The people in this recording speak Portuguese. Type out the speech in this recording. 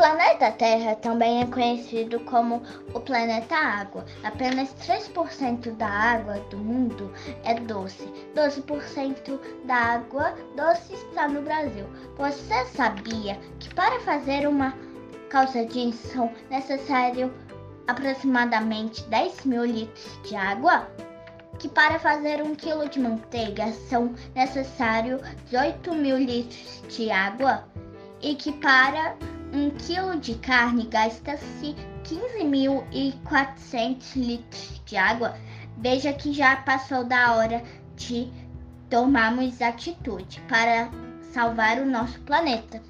planeta Terra também é conhecido como o planeta Água. Apenas 3% da água do mundo é doce. 12% da água doce está no Brasil. Você sabia que para fazer uma calça jeans são necessário aproximadamente 10 mil litros de água? Que para fazer um quilo de manteiga são necessários 18 mil litros de água? E que para um quilo de carne gasta-se 15.400 litros de água. Veja que já passou da hora de tomarmos atitude para salvar o nosso planeta.